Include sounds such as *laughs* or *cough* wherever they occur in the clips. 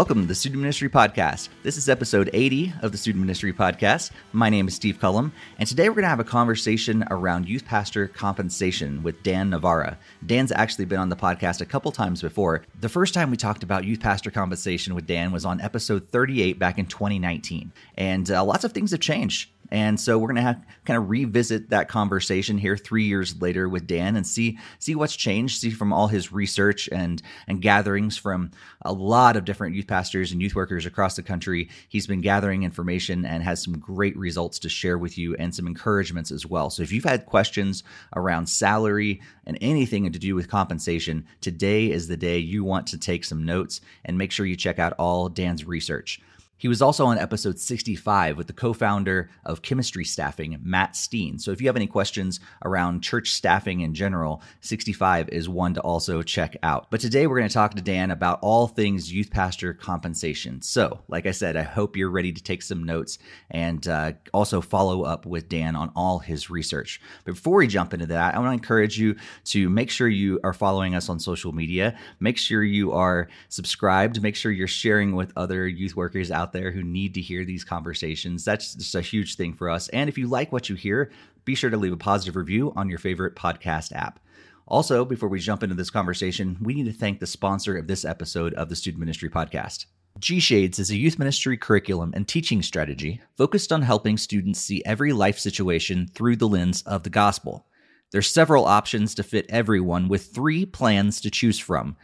Welcome to the Student Ministry Podcast. This is episode 80 of the Student Ministry Podcast. My name is Steve Cullum, and today we're going to have a conversation around youth pastor compensation with Dan Navarra. Dan's actually been on the podcast a couple times before. The first time we talked about youth pastor compensation with Dan was on episode 38 back in 2019, and uh, lots of things have changed. And so we're going to have kind of revisit that conversation here 3 years later with Dan and see see what's changed, see from all his research and and gatherings from a lot of different youth pastors and youth workers across the country. He's been gathering information and has some great results to share with you and some encouragements as well. So if you've had questions around salary and anything to do with compensation, today is the day you want to take some notes and make sure you check out all Dan's research. He was also on episode 65 with the co founder of Chemistry Staffing, Matt Steen. So if you have any questions around church staffing in general, 65 is one to also check out. But today we're going to talk to Dan about all things youth pastor compensation. So, like I said, I hope you're ready to take some notes and uh, also follow up with Dan on all his research. But before we jump into that, I want to encourage you to make sure you are following us on social media, make sure you are subscribed, make sure you're sharing with other youth workers out there who need to hear these conversations. That's just a huge thing for us. And if you like what you hear, be sure to leave a positive review on your favorite podcast app. Also, before we jump into this conversation, we need to thank the sponsor of this episode of the Student Ministry Podcast. G Shades is a youth ministry curriculum and teaching strategy focused on helping students see every life situation through the lens of the gospel. There's several options to fit everyone with three plans to choose from.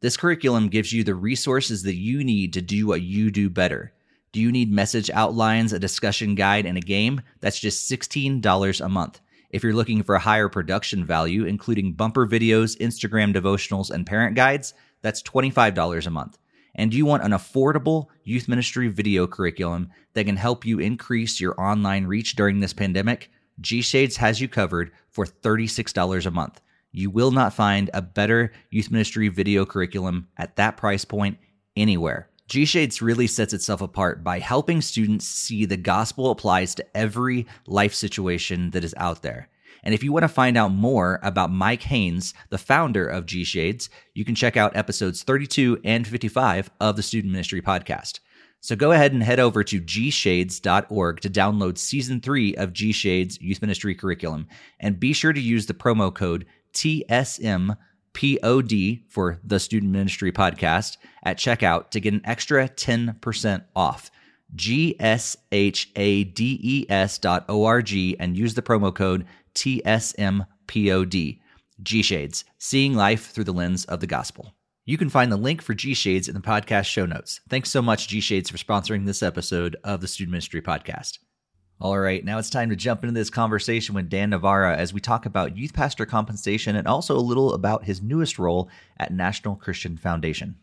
This curriculum gives you the resources that you need to do what you do better. Do you need message outlines, a discussion guide, and a game? That's just $16 a month. If you're looking for a higher production value, including bumper videos, Instagram devotionals, and parent guides, that's $25 a month. And do you want an affordable youth ministry video curriculum that can help you increase your online reach during this pandemic? G Shades has you covered for $36 a month. You will not find a better youth ministry video curriculum at that price point anywhere. G Shades really sets itself apart by helping students see the gospel applies to every life situation that is out there. And if you want to find out more about Mike Haynes, the founder of G Shades, you can check out episodes 32 and 55 of the Student Ministry Podcast. So go ahead and head over to gshades.org to download season three of G Shades Youth Ministry Curriculum. And be sure to use the promo code TSM POD for the Student Ministry Podcast at checkout to get an extra 10% off. G-S-H-A-D-E-S dot O-R-G and use the promo code TSMPOD. G-Shades, seeing life through the lens of the gospel. You can find the link for G-Shades in the podcast show notes. Thanks so much, G-Shades, for sponsoring this episode of the Student Ministry Podcast. All right, now it's time to jump into this conversation with Dan Navarra as we talk about youth pastor compensation and also a little about his newest role at National Christian Foundation.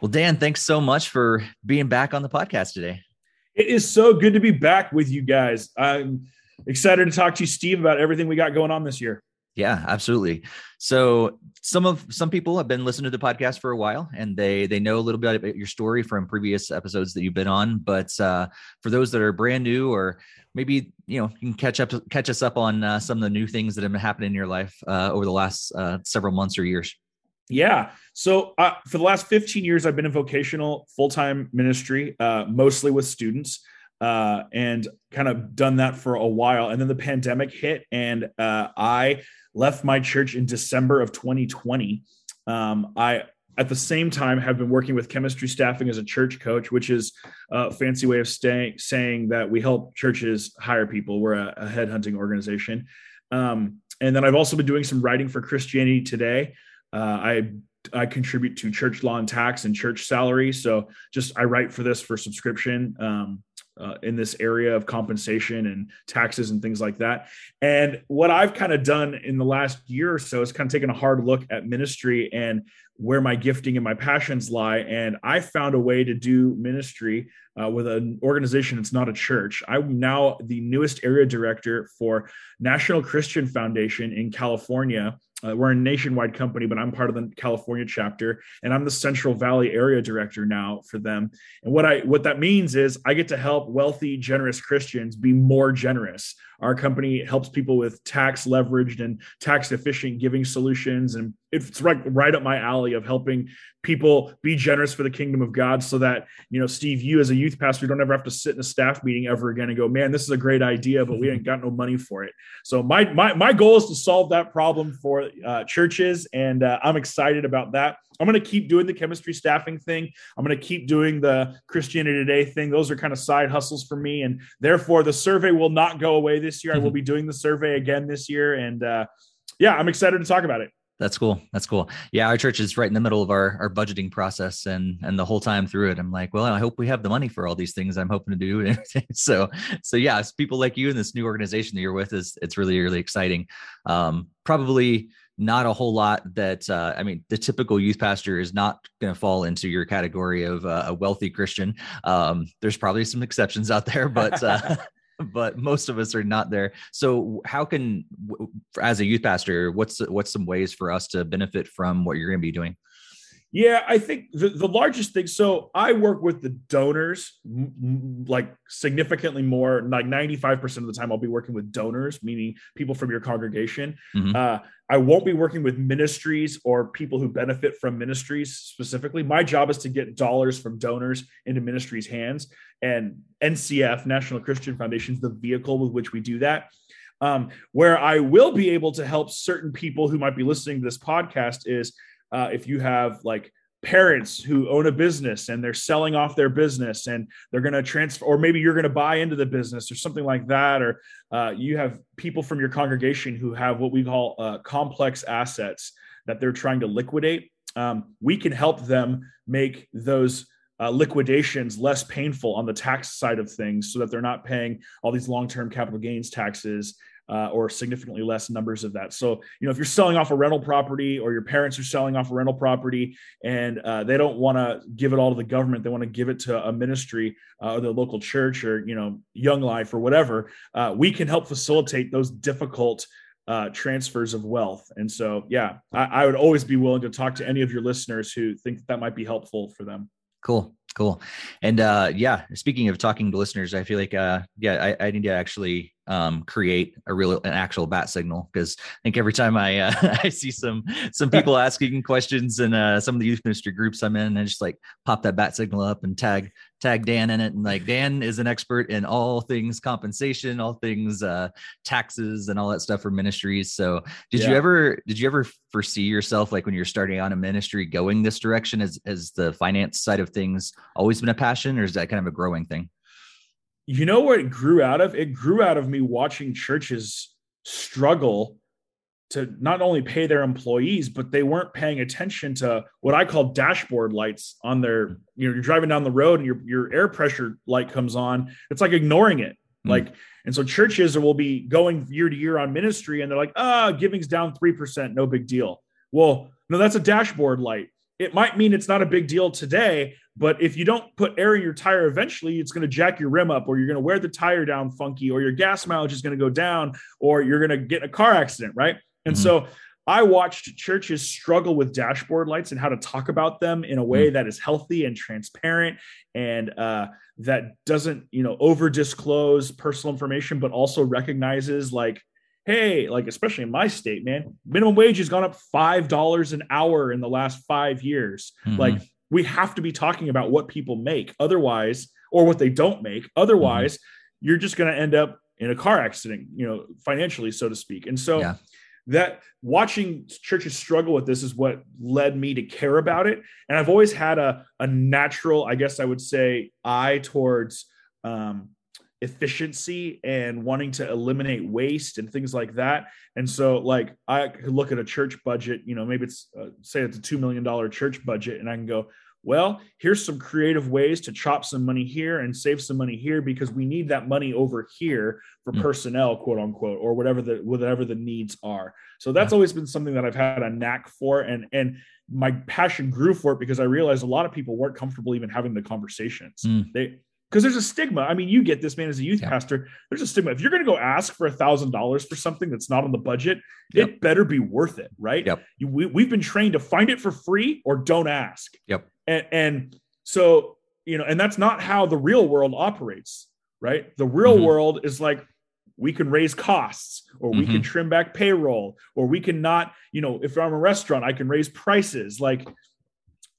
Well, Dan, thanks so much for being back on the podcast today. It is so good to be back with you guys. I'm excited to talk to you, Steve, about everything we got going on this year. Yeah, absolutely. So some of some people have been listening to the podcast for a while and they they know a little bit about your story from previous episodes that you've been on. But uh, for those that are brand new or maybe you know you can catch up catch us up on uh, some of the new things that have been happening in your life uh, over the last uh, several months or years. Yeah. So uh, for the last 15 years, I've been in vocational full time ministry, uh, mostly with students. Uh, and kind of done that for a while. And then the pandemic hit, and uh, I left my church in December of 2020. Um, I at the same time have been working with chemistry staffing as a church coach, which is a fancy way of saying that we help churches hire people. We're a, a headhunting organization. Um, and then I've also been doing some writing for Christianity Today. Uh, I I contribute to church law and tax and church salary. So just I write for this for subscription. Um, uh, in this area of compensation and taxes and things like that. And what I've kind of done in the last year or so is kind of taken a hard look at ministry and where my gifting and my passions lie. And I found a way to do ministry uh, with an organization It's not a church. I'm now the newest area director for National Christian Foundation in California. Uh, we're a nationwide company, but I'm part of the California chapter, and I'm the Central Valley area director now for them. And what I what that means is I get to help wealthy, generous Christians be more generous. Our company helps people with tax leveraged and tax efficient giving solutions. And it's right right up my alley of helping people be generous for the kingdom of God so that you know Steve you as a youth pastor don't ever have to sit in a staff meeting ever again and go man this is a great idea but we ain't got no money for it. So my my, my goal is to solve that problem for uh, churches. And uh, I'm excited about that I'm going to keep doing the chemistry staffing thing I'm going to keep doing the Christianity Today thing those are kind of side hustles for me and therefore the survey will not go away this year I will be doing the survey again this year and uh, yeah I'm excited to talk about it that's cool. That's cool. Yeah, our church is right in the middle of our, our budgeting process, and and the whole time through it, I'm like, well, I hope we have the money for all these things I'm hoping to do and *laughs* everything. So, so yeah, it's people like you in this new organization that you're with is it's really really exciting. Um, probably not a whole lot that uh, I mean, the typical youth pastor is not going to fall into your category of uh, a wealthy Christian. Um, there's probably some exceptions out there, but. Uh, *laughs* *laughs* but most of us are not there. So how can, as a youth pastor, what's what's some ways for us to benefit from what you're going to be doing? Yeah, I think the, the largest thing. So I work with the donors m- like significantly more, like 95% of the time, I'll be working with donors, meaning people from your congregation. Mm-hmm. Uh, I won't be working with ministries or people who benefit from ministries specifically. My job is to get dollars from donors into ministries' hands. And NCF, National Christian Foundation, is the vehicle with which we do that. Um, where I will be able to help certain people who might be listening to this podcast is uh, if you have like parents who own a business and they're selling off their business and they're going to transfer or maybe you're going to buy into the business or something like that or uh, you have people from your congregation who have what we call uh, complex assets that they're trying to liquidate um, we can help them make those uh, liquidations less painful on the tax side of things so that they're not paying all these long-term capital gains taxes uh, or significantly less numbers of that. So, you know, if you're selling off a rental property or your parents are selling off a rental property and uh, they don't want to give it all to the government, they want to give it to a ministry uh, or the local church or, you know, Young Life or whatever, uh, we can help facilitate those difficult uh, transfers of wealth. And so, yeah, I, I would always be willing to talk to any of your listeners who think that, that might be helpful for them. Cool. Cool. And uh yeah, speaking of talking to listeners, I feel like uh yeah, I, I need to actually um, create a real an actual bat signal because I think every time I uh, *laughs* I see some some *laughs* people asking questions in uh, some of the youth ministry groups I'm in, I just like pop that bat signal up and tag tag Dan in it, and like Dan is an expert in all things compensation, all things uh, taxes, and all that stuff for ministries. So did yeah. you ever did you ever foresee yourself like when you're starting on a ministry going this direction? As as the finance side of things always been a passion, or is that kind of a growing thing? You know what it grew out of? It grew out of me watching churches struggle to not only pay their employees, but they weren't paying attention to what I call dashboard lights on their, you know, you're driving down the road and your, your air pressure light comes on. It's like ignoring it. Mm. Like, and so churches will be going year to year on ministry and they're like, ah, oh, giving's down 3%, no big deal. Well, no, that's a dashboard light. It might mean it's not a big deal today, but if you don't put air in your tire, eventually it's going to jack your rim up, or you're going to wear the tire down funky, or your gas mileage is going to go down, or you're going to get in a car accident, right? And mm-hmm. so I watched churches struggle with dashboard lights and how to talk about them in a way mm-hmm. that is healthy and transparent and uh, that doesn't, you know, over disclose personal information, but also recognizes like, hey, like especially in my state, man, minimum wage has gone up five dollars an hour in the last five years. Mm-hmm. Like we have to be talking about what people make otherwise or what they don't make otherwise mm-hmm. you're just going to end up in a car accident you know financially so to speak and so yeah. that watching churches struggle with this is what led me to care about it and i've always had a, a natural i guess i would say eye towards um, efficiency and wanting to eliminate waste and things like that. And so, like, I could look at a church budget, you know, maybe it's uh, say it's a $2 million church budget, and I can go, well, here's some creative ways to chop some money here and save some money here because we need that money over here for mm. personnel, quote unquote, or whatever the whatever the needs are. So that's always been something that I've had a knack for, and and my passion grew for it because I realized a lot of people weren't comfortable even having the conversations. Mm. They because there's a stigma. I mean, you get this, man, as a youth yeah. pastor. There's a stigma. If you're going to go ask for a thousand dollars for something that's not on the budget, yep. it better be worth it, right? Yep. You, we, we've been trained to find it for free or don't ask. Yep. And, and so you know, and that's not how the real world operates, right? The real mm-hmm. world is like we can raise costs or we mm-hmm. can trim back payroll or we can not you know if i'm a restaurant i can raise prices like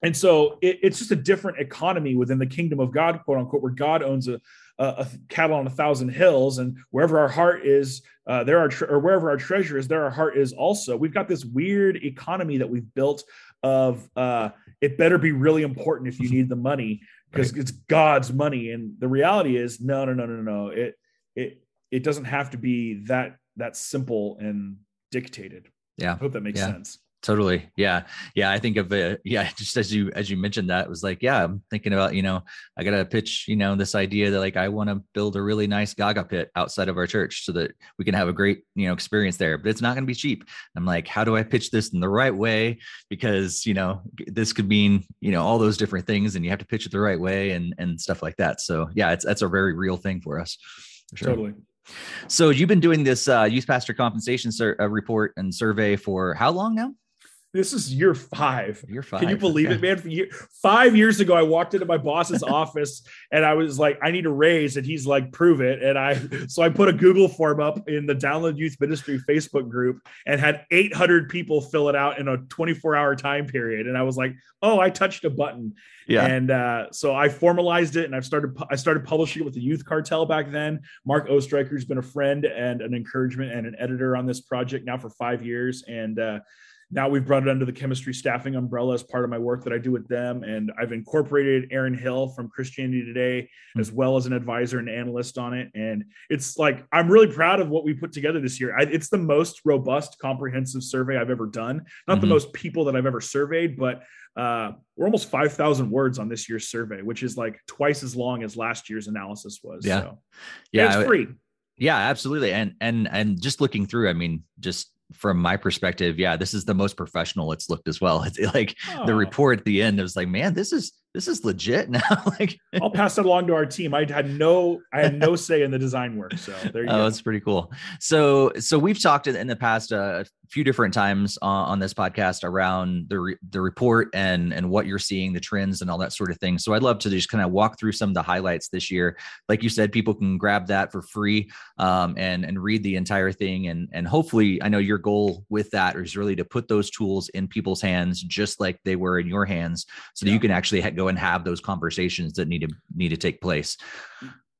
and so it, it's just a different economy within the kingdom of god quote unquote where god owns a, a, a cattle on a thousand hills and wherever our heart is uh, there are tre- or wherever our treasure is there our heart is also we've got this weird economy that we've built of uh, it better be really important if you need the money because *laughs* right. it's god's money and the reality is no no no no no it it it doesn't have to be that that simple and dictated. Yeah. I hope that makes yeah. sense. Totally. Yeah. Yeah. I think of it. *laughs* Yeah. Just as you, as you mentioned that it was like, yeah, I'm thinking about, you know, I got to pitch, you know, this idea that like, I want to build a really nice Gaga pit outside of our church so that we can have a great, you know, experience there, but it's not going to be cheap. I'm like, how do I pitch this in the right way? Because, you know, this could mean, you know, all those different things and you have to pitch it the right way and, and stuff like that. So yeah, it's, that's a very real thing for us. For sure. Totally. So you've been doing this uh, youth pastor compensation sur- uh, report and survey for how long now? This is year five. Year five. Can you believe okay. it, man? Five years ago, I walked into my boss's *laughs* office and I was like, I need a raise. And he's like, prove it. And I, so I put a Google form up in the Download Youth Ministry Facebook group and had 800 people fill it out in a 24 hour time period. And I was like, oh, I touched a button. Yeah. And uh, so I formalized it and I've started, I started publishing it with the Youth Cartel back then. Mark Oestreicher's been a friend and an encouragement and an editor on this project now for five years. And, uh, now we've brought it under the chemistry staffing umbrella as part of my work that I do with them. And I've incorporated Aaron Hill from Christianity Today mm-hmm. as well as an advisor and analyst on it. And it's like, I'm really proud of what we put together this year. I, it's the most robust, comprehensive survey I've ever done. Not mm-hmm. the most people that I've ever surveyed, but uh, we're almost 5,000 words on this year's survey, which is like twice as long as last year's analysis was. Yeah. So, yeah. it's free. Yeah, absolutely. And, and, and just looking through, I mean, just from my perspective, yeah, this is the most professional it's looked as well. *laughs* It's like oh. the report at the end, it was like, man, this is this is legit *laughs* now. like I'll pass that along to our team. I had no, I had no *laughs* say in the design work. So there you oh, go. That's pretty cool. So, so we've talked in the past uh, a few different times on, on this podcast around the re- the report and and what you're seeing, the trends and all that sort of thing. So I'd love to just kind of walk through some of the highlights this year. Like you said, people can grab that for free um, and and read the entire thing. And and hopefully, I know your goal with that is really to put those tools in people's hands, just like they were in your hands, so that you can actually go and have those conversations that need to need to take place.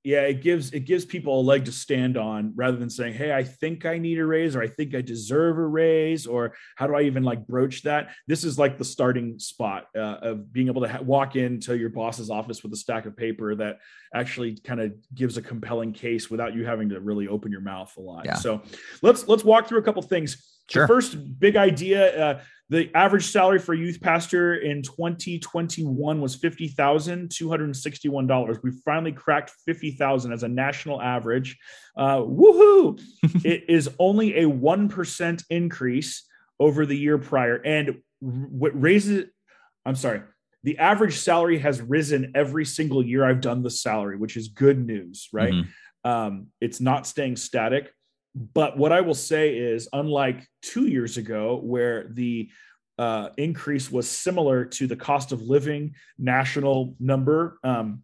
Yeah it gives it gives people a leg to stand on rather than saying hey i think i need a raise or i think i deserve a raise or how do i even like broach that? This is like the starting spot uh, of being able to ha- walk into your boss's office with a stack of paper that actually kind of gives a compelling case without you having to really open your mouth a lot. Yeah. so let's let's walk through a couple things Sure. The first big idea uh, the average salary for a youth pastor in 2021 was $50,261. We finally cracked 50,000 as a national average. Uh, woohoo! *laughs* it is only a 1% increase over the year prior. And what raises, I'm sorry, the average salary has risen every single year I've done the salary, which is good news, right? Mm-hmm. Um, it's not staying static. But what I will say is, unlike two years ago, where the uh, increase was similar to the cost of living national number, um,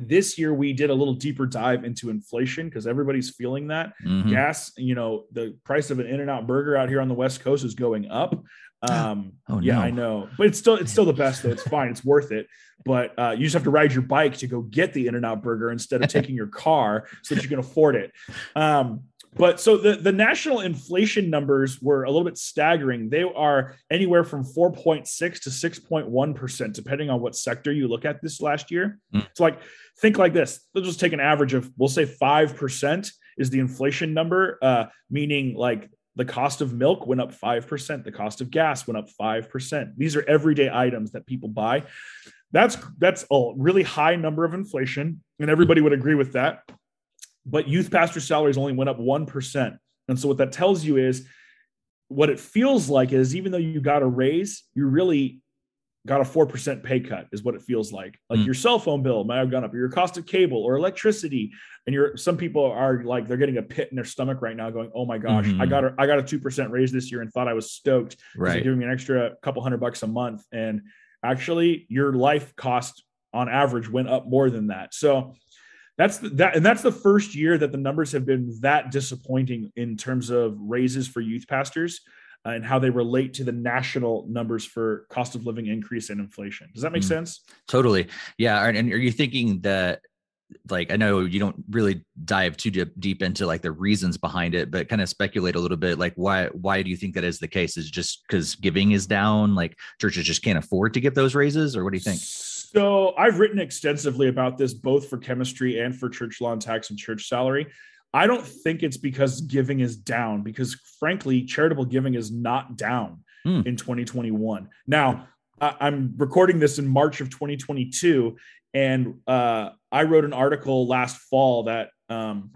this year we did a little deeper dive into inflation because everybody's feeling that. Mm-hmm. gas you know the price of an In-N-Out burger out here on the west coast is going up. Um oh, yeah no. i know. But it's still it's still the best though. It's fine. It's worth it. But uh, you just have to ride your bike to go get the In-N-Out burger instead of *laughs* taking your car so that you can afford it. Um but so the, the national inflation numbers were a little bit staggering. They are anywhere from 4.6 to 6.1%, depending on what sector you look at this last year. Mm. So, like, think like this. Let's just take an average of, we'll say 5% is the inflation number, uh, meaning like the cost of milk went up 5%, the cost of gas went up 5%. These are everyday items that people buy. That's that's a really high number of inflation, and everybody would agree with that but youth pastor salaries only went up 1%. And so what that tells you is what it feels like is even though you got a raise, you really got a 4% pay cut is what it feels like. Like mm. your cell phone bill might have gone up or your cost of cable or electricity. And you're some people are like they're getting a pit in their stomach right now going, "Oh my gosh, mm-hmm. I got a I got a 2% raise this year and thought I was stoked right. giving me an extra couple hundred bucks a month and actually your life cost on average went up more than that." So that's the, that and that's the first year that the numbers have been that disappointing in terms of raises for youth pastors uh, and how they relate to the national numbers for cost of living increase and inflation. Does that make mm, sense? Totally. Yeah. And are you thinking that like I know you don't really dive too deep, deep into like the reasons behind it, but kind of speculate a little bit. Like why why do you think that is the case? Is just because giving is down? Like churches just can't afford to give those raises, or what do you think? So I've written extensively about this, both for chemistry and for church law and tax and church salary. I don't think it's because giving is down, because frankly, charitable giving is not down mm. in 2021. Now, I'm recording this in March of 2022, and uh, I wrote an article last fall that um,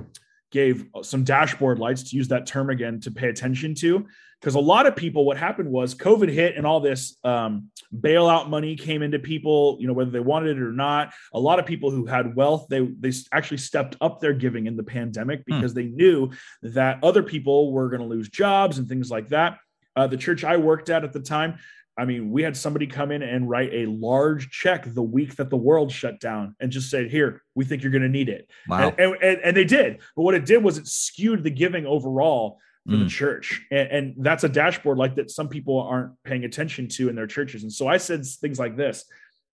gave some dashboard lights to use that term again to pay attention to because a lot of people what happened was covid hit and all this um, bailout money came into people you know whether they wanted it or not a lot of people who had wealth they they actually stepped up their giving in the pandemic hmm. because hmm. they knew that other people were going to lose jobs and things like that uh, the church i worked at at the time I mean, we had somebody come in and write a large check the week that the world shut down and just said, Here, we think you're going to need it. Wow. And, and, and, they did. But what it did was it skewed the giving overall for mm. the church. And, and that's a dashboard like that some people aren't paying attention to in their churches. And so I said things like this.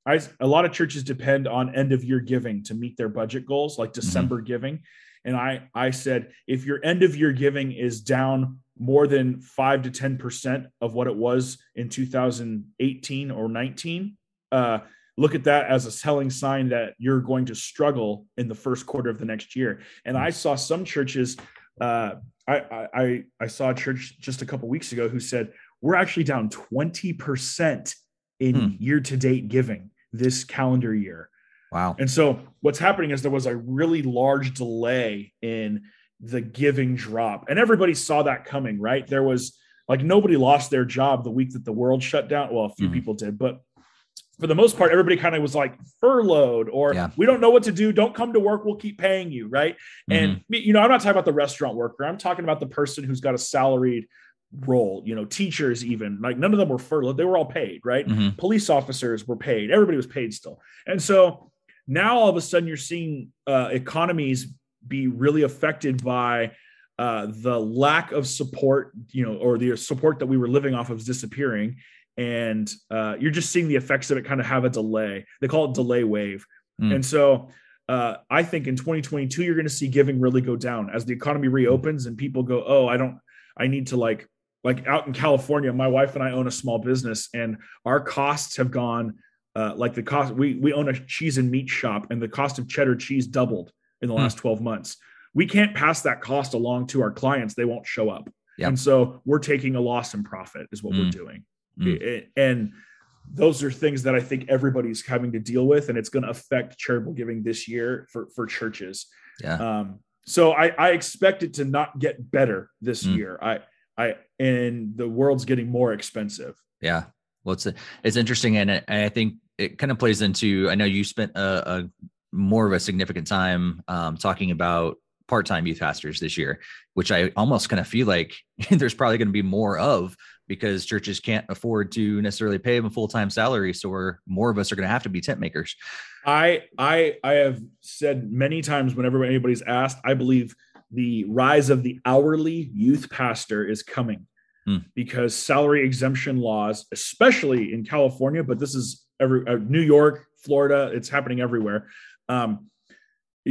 I, a lot of churches depend on end of year giving to meet their budget goals, like mm-hmm. December mm-hmm. giving. And I, I said, if your end of year giving is down more than five to 10% of what it was in 2018 or 19, uh, look at that as a telling sign that you're going to struggle in the first quarter of the next year. And I saw some churches uh, I, I I saw a church just a couple weeks ago who said we're actually down 20% in hmm. year to date giving this calendar year. Wow. And so what's happening is there was a really large delay in the giving drop. And everybody saw that coming, right? There was like nobody lost their job the week that the world shut down. Well, a few mm-hmm. people did, but for the most part, everybody kind of was like furloughed or yeah. we don't know what to do. Don't come to work. We'll keep paying you. Right. Mm-hmm. And, you know, I'm not talking about the restaurant worker. I'm talking about the person who's got a salaried role, you know, teachers, even like none of them were furloughed. They were all paid. Right. Mm-hmm. Police officers were paid. Everybody was paid still. And so now all of a sudden you're seeing uh, economies be really affected by uh, the lack of support, you know, or the support that we were living off of is disappearing and uh, you're just seeing the effects of it kind of have a delay. They call it delay wave. Mm. And so uh, I think in 2022, you're going to see giving really go down as the economy reopens and people go, oh, I don't, I need to like, like out in California, my wife and I own a small business and our costs have gone uh, like the cost, we, we own a cheese and meat shop and the cost of cheddar cheese doubled in the mm. last 12 months. We can't pass that cost along to our clients. They won't show up. Yep. And so we're taking a loss in profit is what mm. we're doing. Mm. And those are things that I think everybody's having to deal with, and it's going to affect charitable giving this year for for churches. Yeah. Um, so I, I expect it to not get better this mm. year. I I and the world's getting more expensive. Yeah. Well, it's it's interesting, and I think it kind of plays into. I know you spent a, a more of a significant time um, talking about part-time youth pastors this year, which I almost kind of feel like *laughs* there's probably going to be more of because churches can't afford to necessarily pay them a full-time salary so more of us are going to have to be tent makers i i i have said many times whenever anybody's asked i believe the rise of the hourly youth pastor is coming hmm. because salary exemption laws especially in california but this is every uh, new york florida it's happening everywhere um,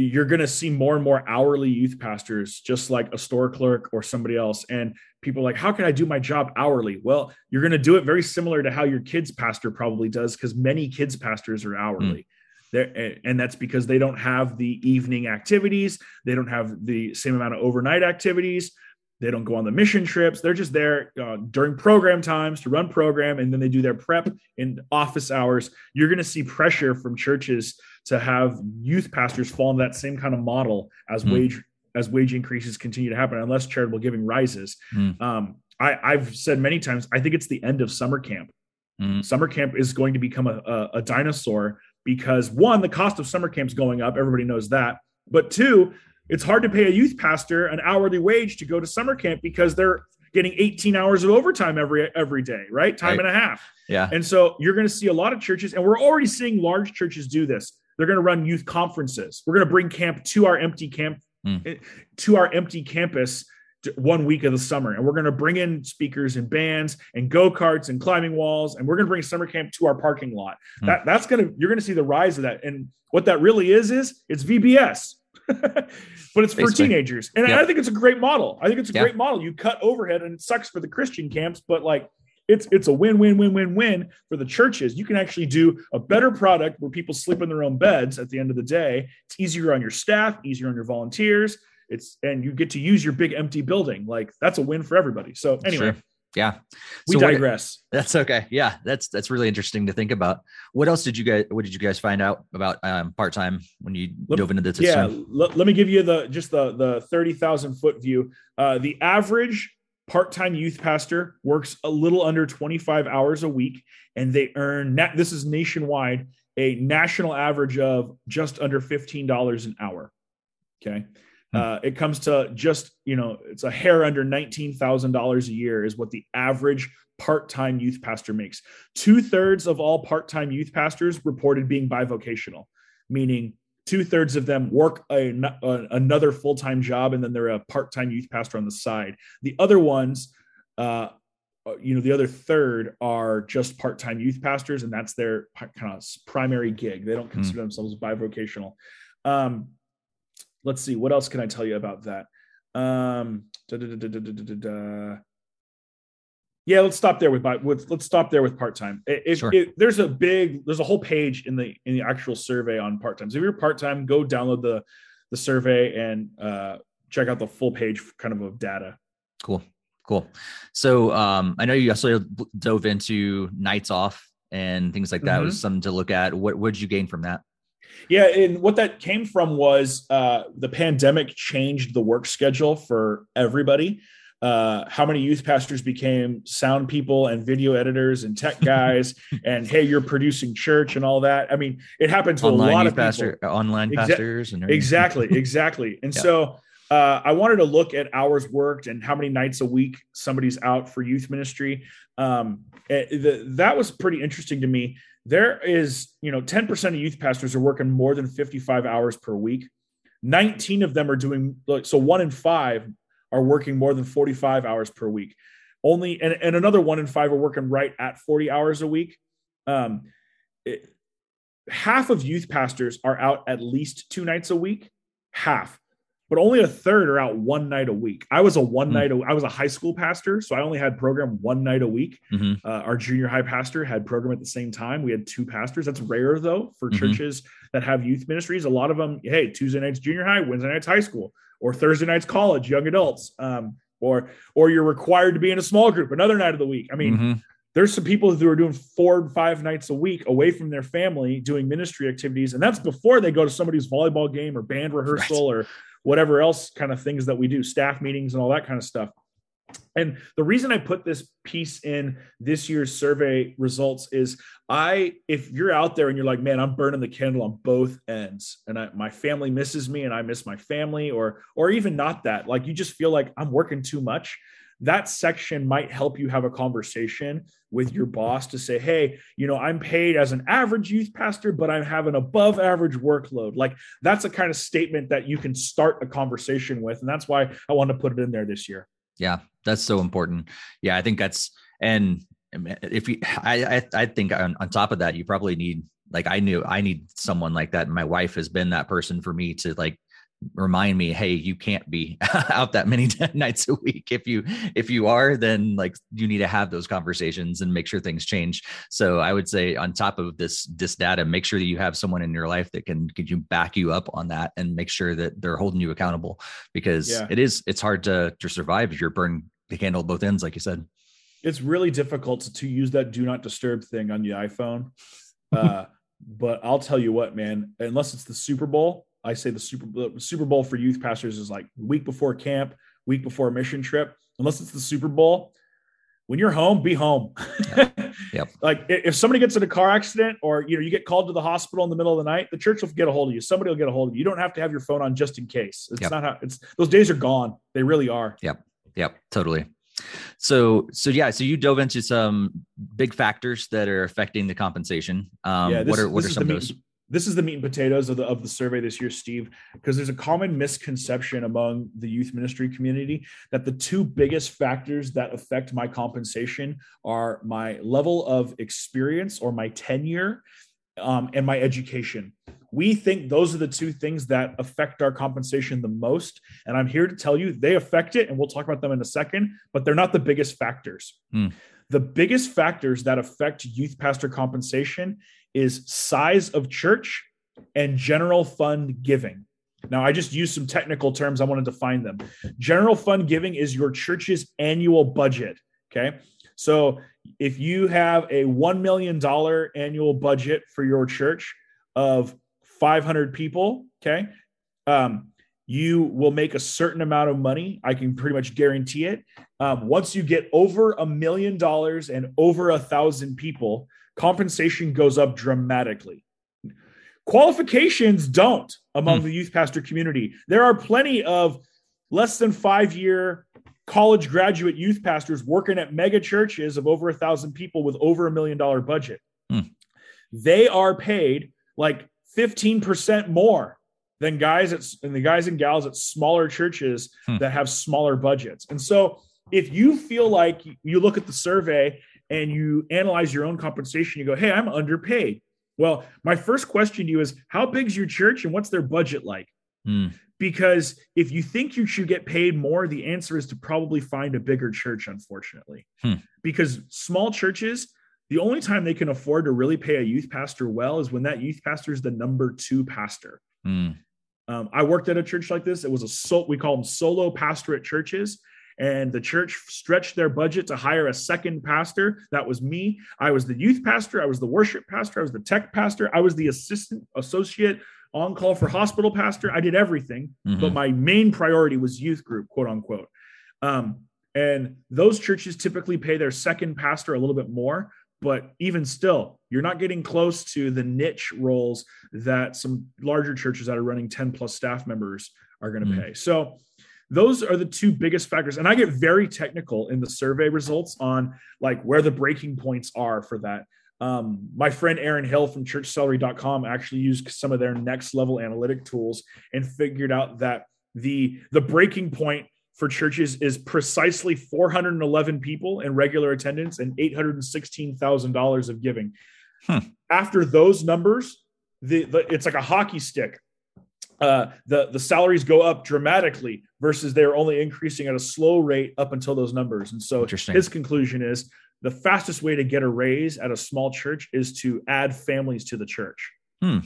you're going to see more and more hourly youth pastors, just like a store clerk or somebody else. And people like, how can I do my job hourly? Well, you're going to do it very similar to how your kids pastor probably does, because many kids pastors are hourly. Mm. and that's because they don't have the evening activities. They don't have the same amount of overnight activities. They don't go on the mission trips. They're just there uh, during program times to run program, and then they do their prep in office hours. You're going to see pressure from churches to have youth pastors fall into that same kind of model as mm. wage as wage increases continue to happen, unless charitable giving rises. Mm. Um, I, have said many times, I think it's the end of summer camp. Mm. Summer camp is going to become a, a, a dinosaur because one, the cost of summer camp's going up. Everybody knows that. But two, it's hard to pay a youth pastor an hourly wage to go to summer camp because they're getting 18 hours of overtime every every day, right? Time right. and a half. Yeah. And so you're going to see a lot of churches, and we're already seeing large churches do this they're going to run youth conferences. We're going to bring camp to our empty camp mm. to our empty campus one week of the summer. And we're going to bring in speakers and bands and go-karts and climbing walls and we're going to bring summer camp to our parking lot. Mm. that that's going to you're going to see the rise of that. And what that really is is it's vbs *laughs* but it's for teenagers. And i think it's a great model. I think it's a great model. You cut overhead and it sucks for the christian camps but like it's it's a win win win win win for the churches. You can actually do a better product where people sleep in their own beds at the end of the day. It's easier on your staff easier on your volunteers. It's and you get to use your big empty building. Like that's a win for everybody. So anyway sure. yeah. we so digress. What, that's okay. Yeah that's that's really interesting to think about. What else did you guys what did you guys find out about um, part-time when you let, dove into this yeah let, let, me give you the just the the 30,000 foot view. Uh the average part-time youth pastor works a little under 25 hours a week and they earn this is nationwide a national average of just under $15 an hour okay Hmm. Uh, it comes to just, you know, it's a hair under $19,000 a year is what the average part-time youth pastor makes. Two thirds of all part-time youth pastors reported being bivocational, meaning two thirds of them work a, a, another full-time job and then they're a part-time youth pastor on the side. The other ones, uh, uh you know, the other third are just part-time youth pastors, and that's their kind of primary gig. They don't consider mm. themselves bivocational. Um, let's see what else can i tell you about that um da, da, da, yeah let's stop there with, with let's stop there with part-time. It, sure. it, there's a big there's a whole page in the in the actual survey on part-time so if you're part-time go download the the survey and uh check out the full page kind of of data. Cool. Cool. So um i know you also dove into nights off and things like that. Mm-hmm. was something to look at. What did you gain from that? Yeah, and what that came from was uh, the pandemic changed the work schedule for everybody. Uh, how many youth pastors became sound people and video editors and tech guys, *laughs* and hey, you're producing church and all that. I mean, it happened to online a lot of pastor, people. online Exa- pastors, and everything. exactly, *laughs* exactly. And yeah. so uh, I wanted to look at hours worked and how many nights a week somebody's out for youth ministry. Um, it, the, that was pretty interesting to me there is, you know, 10% of youth pastors are working more than 55 hours per week. 19 of them are doing so one in five are working more than 45 hours per week. Only and, and another one in five are working right at 40 hours a week. Um, it, half of youth pastors are out at least two nights a week. Half but only a third are out one night a week. I was a one mm night, I was a high school pastor, so I only had program one night a week. Mm-hmm. Uh, our junior high pastor had program at the same time. We had two pastors. That's rare though for mm-hmm. churches that have youth ministries. A lot of them, hey, Tuesday nights junior high, Wednesday nights high school, or Thursday nights college, young adults, um, or or you're required to be in a small group another night of the week. I mean. Mm-hmm there's some people who are doing four or five nights a week away from their family doing ministry activities and that's before they go to somebody's volleyball game or band rehearsal right. or whatever else kind of things that we do, staff meetings and all that kind of stuff. And the reason I put this piece in this year's survey results is I, if you're out there and you're like, man, I'm burning the candle on both ends, and I, my family misses me, and I miss my family, or or even not that, like you just feel like I'm working too much that section might help you have a conversation with your boss to say, hey, you know, I'm paid as an average youth pastor, but I have an above average workload. Like that's a kind of statement that you can start a conversation with. And that's why I want to put it in there this year. Yeah, that's so important. Yeah, I think that's, and if you, I, I, I think on, on top of that, you probably need like I knew I need someone like that. and My wife has been that person for me to like remind me hey you can't be *laughs* out that many *laughs* nights a week. If you if you are then like you need to have those conversations and make sure things change. So i would say on top of this this data make sure that you have someone in your life that can can you back you up on that and make sure that they're holding you accountable because yeah. it is it's hard to to survive if you're burning the candle at both ends like you said. It's really difficult to use that do not disturb thing on the iphone. Uh, *laughs* but i'll tell you what man unless it's the super bowl I say the Super the Super Bowl for youth pastors is like week before camp, week before a mission trip. Unless it's the Super Bowl, when you're home, be home. Yep. *laughs* yep. like if somebody gets in a car accident or you know you get called to the hospital in the middle of the night, the church will get a hold of you. Somebody will get a hold of you. You don't have to have your phone on just in case. It's yep. not how it's those days are gone. They really are. Yep. Yep. Totally. So so yeah, so you dove into some big factors that are affecting the compensation. Um, yeah, this, what are what are some of those? This is the meat and potatoes of the of the survey this year, Steve, because there's a common misconception among the youth ministry community that the two biggest factors that affect my compensation are my level of experience or my tenure um, and my education. We think those are the two things that affect our compensation the most. And I'm here to tell you they affect it, and we'll talk about them in a second, but they're not the biggest factors. Mm. The biggest factors that affect youth pastor compensation is size of church and general fund giving. Now, I just used some technical terms. I want to define them. General fund giving is your church's annual budget. Okay. So if you have a $1 million annual budget for your church of 500 people, okay, um, you will make a certain amount of money. I can pretty much guarantee it. Um, once you get over a million dollars and over a thousand people, compensation goes up dramatically. Qualifications don't among hmm. the youth pastor community. There are plenty of less than five year college graduate youth pastors working at mega churches of over a thousand people with over a million dollar budget. Hmm. They are paid like 15% more than guys at and the guys and gals at smaller churches hmm. that have smaller budgets. And so if you feel like you look at the survey and you analyze your own compensation, you go, Hey, I'm underpaid. Well, my first question to you is how big's your church and what's their budget like? Hmm. Because if you think you should get paid more, the answer is to probably find a bigger church, unfortunately. Hmm. Because small churches, the only time they can afford to really pay a youth pastor well is when that youth pastor is the number two pastor. Hmm. Um, I worked at a church like this. It was a so we call them solo pastorate churches and the church stretched their budget to hire a second pastor. That was me. I was the youth pastor. I was the worship pastor. I was the tech pastor. I was the assistant associate on call for hospital pastor. I did everything, mm-hmm. but my main priority was youth group, quote unquote. Um, and those churches typically pay their second pastor a little bit more, but even still, you're not getting close to the niche roles that some larger churches that are running 10 plus staff members are going to mm-hmm. pay. So those are the two biggest factors and i get very technical in the survey results on like where the breaking points are for that um, my friend aaron hill from churchsalary.com actually used some of their next level analytic tools and figured out that the the breaking point for churches is precisely 411 people in regular attendance and $816,000 of giving. Hmm. After those numbers, the, the, it's like a hockey stick uh, the the salaries go up dramatically versus they're only increasing at a slow rate up until those numbers. And so his conclusion is the fastest way to get a raise at a small church is to add families to the church. Hmm.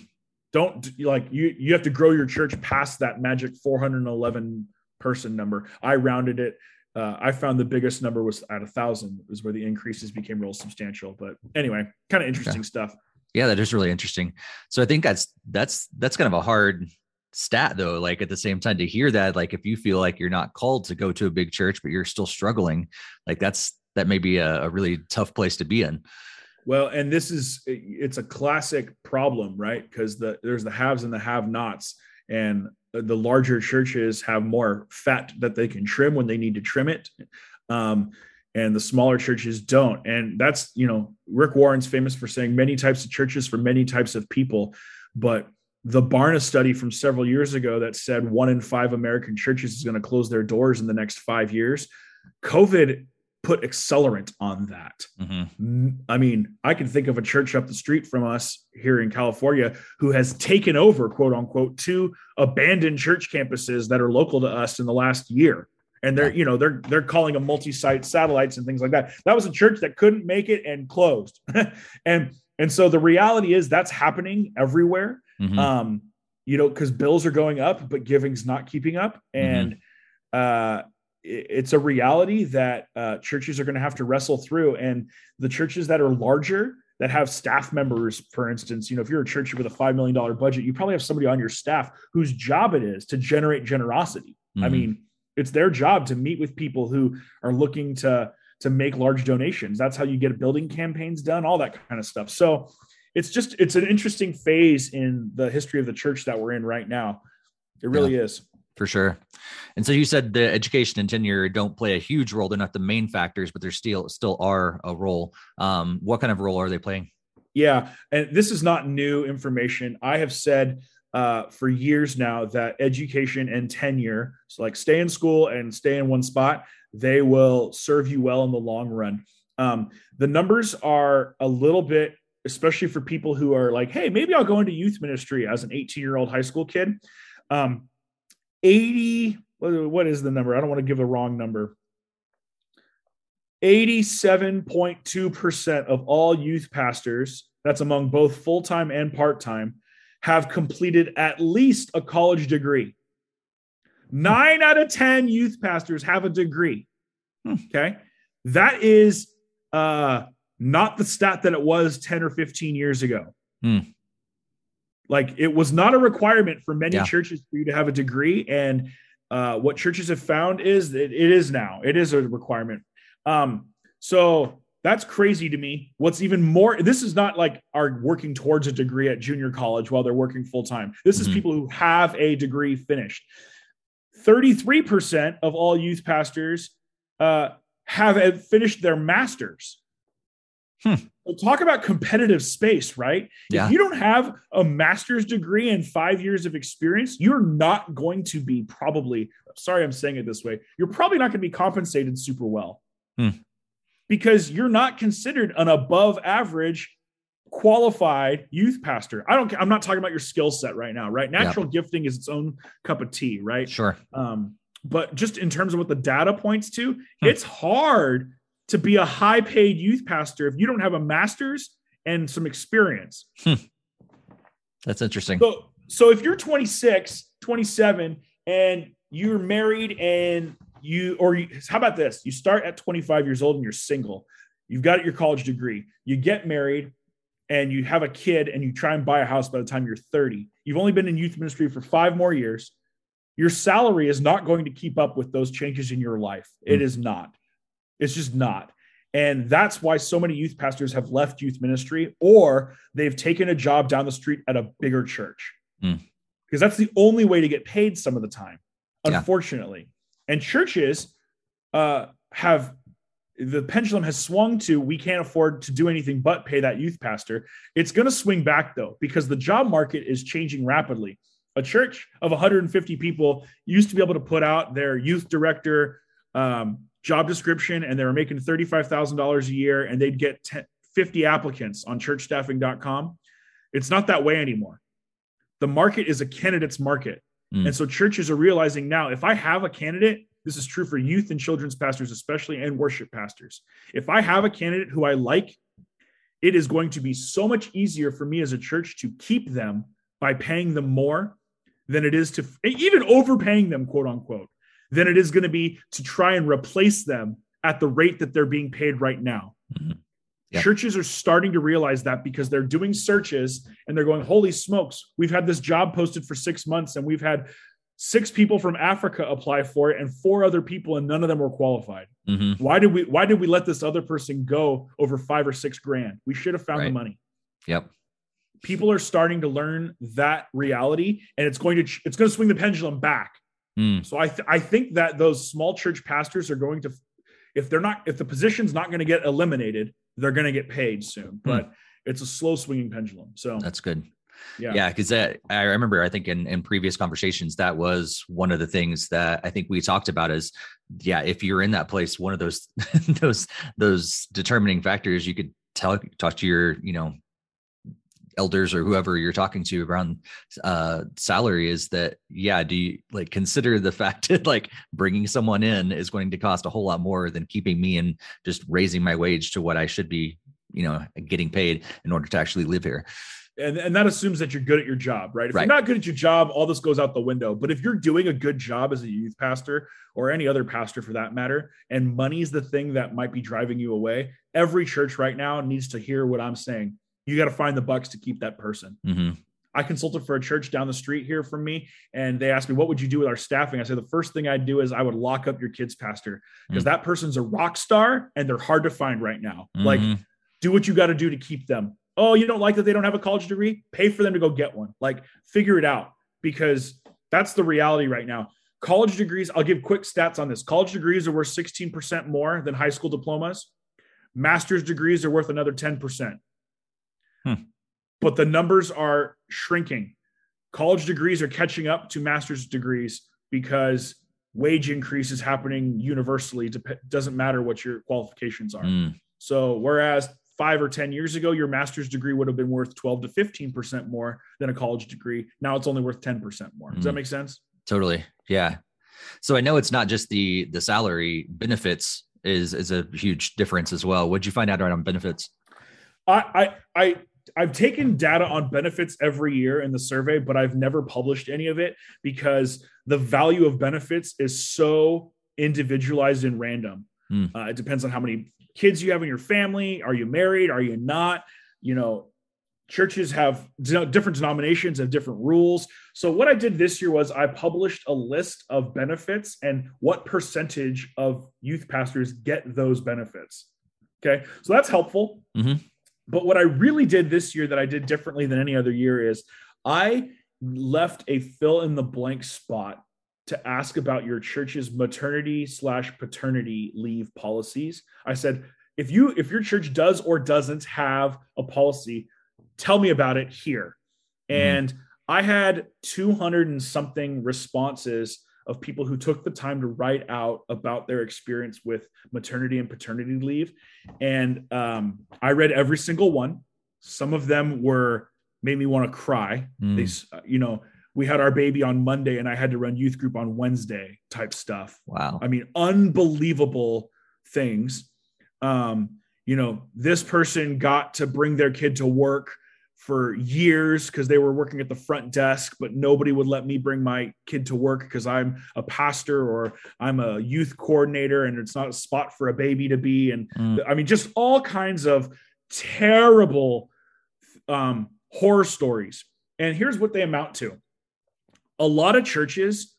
Don't like you you have to grow your church past that magic 411 person number. I rounded it. Uh, I found the biggest number was at a thousand is where the increases became real substantial. But anyway, kind of interesting okay. stuff. Yeah, that is really interesting. So I think that's that's that's kind of a hard stat though like at the same time to hear that like if you feel like you're not called to go to a big church but you're still struggling like that's that may be a, a really tough place to be in well and this is it's a classic problem right because the there's the haves and the have nots and the larger churches have more fat that they can trim when they need to trim it um, and the smaller churches don't and that's you know rick warren's famous for saying many types of churches for many types of people but the Barna study from several years ago that said one in five American churches is going to close their doors in the next five years. COVID put accelerant on that. Mm-hmm. I mean, I can think of a church up the street from us here in California who has taken over, quote unquote, two abandoned church campuses that are local to us in the last year. And they're, you know, they're they're calling them multi-site satellites and things like that. That was a church that couldn't make it and closed. *laughs* and and so the reality is that's happening everywhere. Mm-hmm. Um, you know, because bills are going up, but giving's not keeping up. Mm-hmm. And mm-hmm. uh, it's a reality that uh, churches are going to have to wrestle through. And the churches that are larger, that have staff members, for instance, you know, if you're a church with a $5 million budget, you probably have somebody on your staff whose job it is to generate generosity. Mm-hmm. I mean, it's their job to meet with people who are looking to to make large donations. That's how you get building campaigns done, all that kind of stuff. So it's just it's an interesting phase in the history of the church that we're in right now. It really yeah, is. For sure. And so you said the education and tenure don't play a huge role. They're not the main factors, but they're still still are a role. Um, what kind of role are they playing? Yeah, and this is not new information. I have said uh, for years now that education and tenure, so like stay in school and stay in one spot, they will serve you well in the long run. Um, the numbers are a little bit, especially for people who are like, hey, maybe I'll go into youth ministry as an 18 year old high school kid. Um, 80, what is the number? I don't want to give the wrong number. 87.2% of all youth pastors, that's among both full time and part time, have completed at least a college degree. Nine out of 10 youth pastors have a degree. Okay. That is uh, not the stat that it was 10 or 15 years ago. Hmm. Like it was not a requirement for many yeah. churches for you to have a degree. And uh, what churches have found is that it is now, it is a requirement. Um, so that's crazy to me. What's even more, this is not like are working towards a degree at junior college while they're working full time. This mm-hmm. is people who have a degree finished. 33% of all youth pastors uh, have finished their master's. Hmm. We'll talk about competitive space, right? Yeah. If you don't have a master's degree and five years of experience, you're not going to be probably, sorry, I'm saying it this way, you're probably not going to be compensated super well. Hmm because you're not considered an above average qualified youth pastor. I don't I'm not talking about your skill set right now, right? Natural gifting is its own cup of tea, right? Sure. Um, but just in terms of what the data points to, hmm. it's hard to be a high paid youth pastor if you don't have a master's and some experience. Hmm. That's interesting. So, so if you're 26, 27, and you're married and you or you, how about this? You start at 25 years old and you're single. You've got your college degree. You get married and you have a kid and you try and buy a house by the time you're 30. You've only been in youth ministry for 5 more years. Your salary is not going to keep up with those changes in your life. It is not. It's just not. And that's why so many youth pastors have left youth ministry or they've taken a job down the street at a bigger church. Mm. Because that's the only way to get paid some of the time, unfortunately. And churches uh, have the pendulum has swung to we can't afford to do anything but pay that youth pastor. It's going to swing back though, because the job market is changing rapidly. A church of 150 people used to be able to put out their youth director um, job description and they were making $35,000 a year and they'd get 10, 50 applicants on churchstaffing.com. It's not that way anymore. The market is a candidate's market. Mm. And so churches are realizing now if I have a candidate, this is true for youth and children's pastors, especially, and worship pastors. If I have a candidate who I like, it is going to be so much easier for me as a church to keep them by paying them more than it is to even overpaying them, quote unquote, than it is going to be to try and replace them at the rate that they're being paid right now. Mm-hmm. Yep. Churches are starting to realize that because they're doing searches and they're going, holy smokes, we've had this job posted for six months and we've had six people from Africa apply for it and four other people and none of them were qualified. Mm-hmm. Why did we why did we let this other person go over five or six grand? We should have found right. the money. Yep. People are starting to learn that reality and it's going to it's going to swing the pendulum back. Mm. So I th- I think that those small church pastors are going to if they're not if the position's not going to get eliminated, they're going to get paid soon. Hmm. But mm. it's a slow swinging pendulum. So that's good. Yeah, yeah, because I remember I think in, in previous conversations that was one of the things that I think we talked about is yeah, if you're in that place, one of those *laughs* those those determining factors you could tell talk to your you know elders or whoever you're talking to around uh salary is that yeah do you like consider the *laughs* fact that like bringing someone in is going to cost a whole lot more than keeping me and just raising my wage to what i should be you know getting paid in order to actually live here and, and that assumes that you're good at your job, right? If right. you're not good at your job, all this goes out the window. But if you're doing a good job as a youth pastor or any other pastor for that matter, and money is the thing that might be driving you away, every church right now needs to hear what I'm saying you got to find the bucks to keep that person. Mm-hmm. I consulted for a church down the street here from me, and they asked me, What would you do with our staffing? I said, The first thing I'd do is I would lock up your kids' pastor because mm-hmm. that person's a rock star and they're hard to find right now. Mm-hmm. Like, do what you got to do to keep them. Oh, you don't like that they don't have a college degree? Pay for them to go get one. Like, figure it out because that's the reality right now. College degrees, I'll give quick stats on this. College degrees are worth 16% more than high school diplomas. Master's degrees are worth another 10%. Hmm. but the numbers are shrinking. College degrees are catching up to master's degrees because wage increase is happening universally. Dep- doesn't matter what your qualifications are. Mm, So whereas five or 10 years ago, your master's degree would have been worth 12 to 15% more than a college degree. Now it's only worth 10% more. Does that Mm. make sense? totally. Yeah. So I know it's not just the the salary benefits is is a huge difference as well. What'd you find out right on benefits? I, I, I, I've taken data on benefits every year in the survey, but I've never published any of it because the value of benefits is so individualized and random. Hmm. Uh, it depends on how many kids you have in your family. Are you married? Are you not? You know, churches have different denominations and different rules. So what I did this year was I published a list of benefits and what percentage of youth pastors get those benefits. Okay, so that's helpful. Mhm. But what I really did this year that I did differently than any other year is I left a fill in the blank spot to ask about your church's maternity slash paternity leave policies. I said, if you if your church does or doesn't have a policy, tell me about it here. Mhm. And I had 200 and something responses of people who took the time to write out about their experience with maternity and paternity leave. And um, I read every single one. Some of them were made me want to cry. Mm, They, uh, you know, we had our baby on Monday and I had to run youth group on Wednesday type stuff. wow. I mean, unbelievable things. Um, you know, this person got to bring their kid to work for years because they were working at the front desk, but nobody would let me bring my kid to work because I'm a pastor or I'm a youth coordinator and it's not a spot for a baby to be. And Mm, I mean, just all kinds of terrible um, horror stories. And here's what they amount to a lot of churches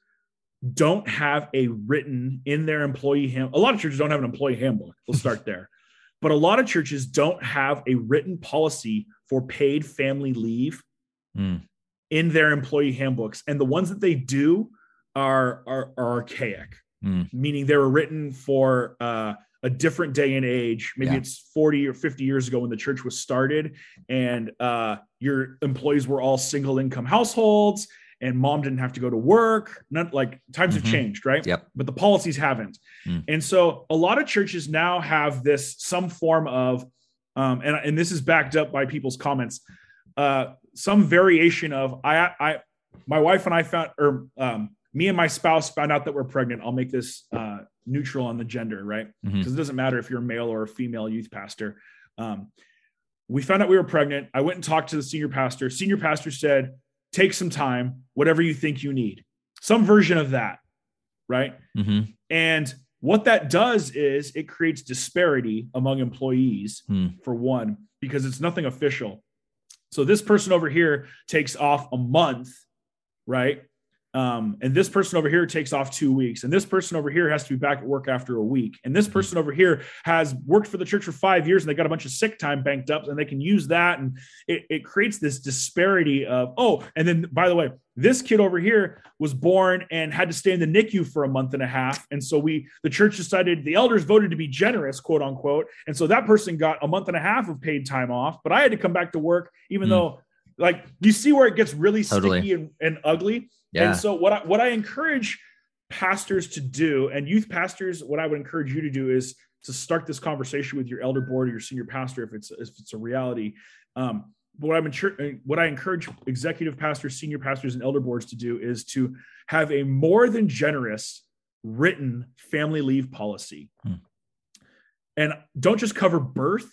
don't have a written in their employee hand. A lot of churches don't have an employee handbook. We'll start there. *laughs* But a lot of churches don't have a written policy for paid family leave mm, in their employee handbooks. And the ones that they do are, are, are archaic, Mm. meaning they were written for uh, a different day and age. Maybe Yeah. it's 40 or 50 years ago when the church was started, and uh, your employees were all single income households, and mom didn't have to go to work. Not like times Mhm. have changed, right? Yep. But the policies haven't. Mm. And so a lot of churches now have this some form of, um, and, and this is backed up by people's comments, uh, some variation of I, I, my wife and I found, or um, me and my spouse found out that we're pregnant. I'll make this uh, neutral on the gender, right? Because it doesn't matter if you're a male or a female youth pastor. Um, we found out we were pregnant. I went and talked to the senior pastor. Senior pastor said, "Take some time, whatever you think you need." Some version of that, right? mhm, And what that does is it creates disparity among employees, Hmm. for one, because it's nothing official. So this person over here takes off a month, right? Um, and this person over here takes off two weeks, and this person over here has to be back at work after a week, and this person over here has worked for the church for five years, and they got a bunch of sick time banked up, and they can use that, and it, it creates this disparity of oh, and then by the way, this kid over here was born and had to stay in the NICU for a month and a half, and so we the church decided the elders voted to be generous, quote unquote, and so that person got a month and a half of paid time off, but I had to come back to work even Hmm. though like you see where it gets really Totally. sticky and, and ugly Yeah. and so what I, what I encourage pastors to do and youth pastors, what I would encourage you to do is to start this conversation with your elder board or your senior pastor if it's if it's a reality. Um, but what I'm encour- what I encourage executive pastors, senior pastors, and elder boards to do is to have a more than generous written family leave policy, Hmm. and don't just cover birth,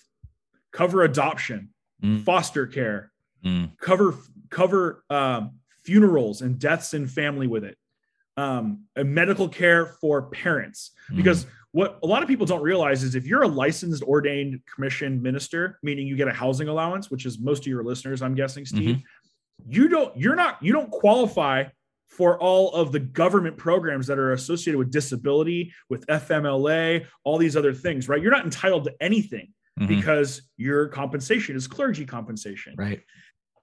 cover adoption, Mm. foster care, mm, cover cover um, funerals and deaths in family with it um, and medical care for parents mm. because what a lot of people don't realize is if you're a licensed ordained commissioned minister meaning you get a housing allowance which is most of your listeners i'm guessing steve you don't you're not you don't qualify for all of the government programs that are associated with disability with fmla all these other things right you're not entitled to anything Mhm. because your compensation is clergy compensation right.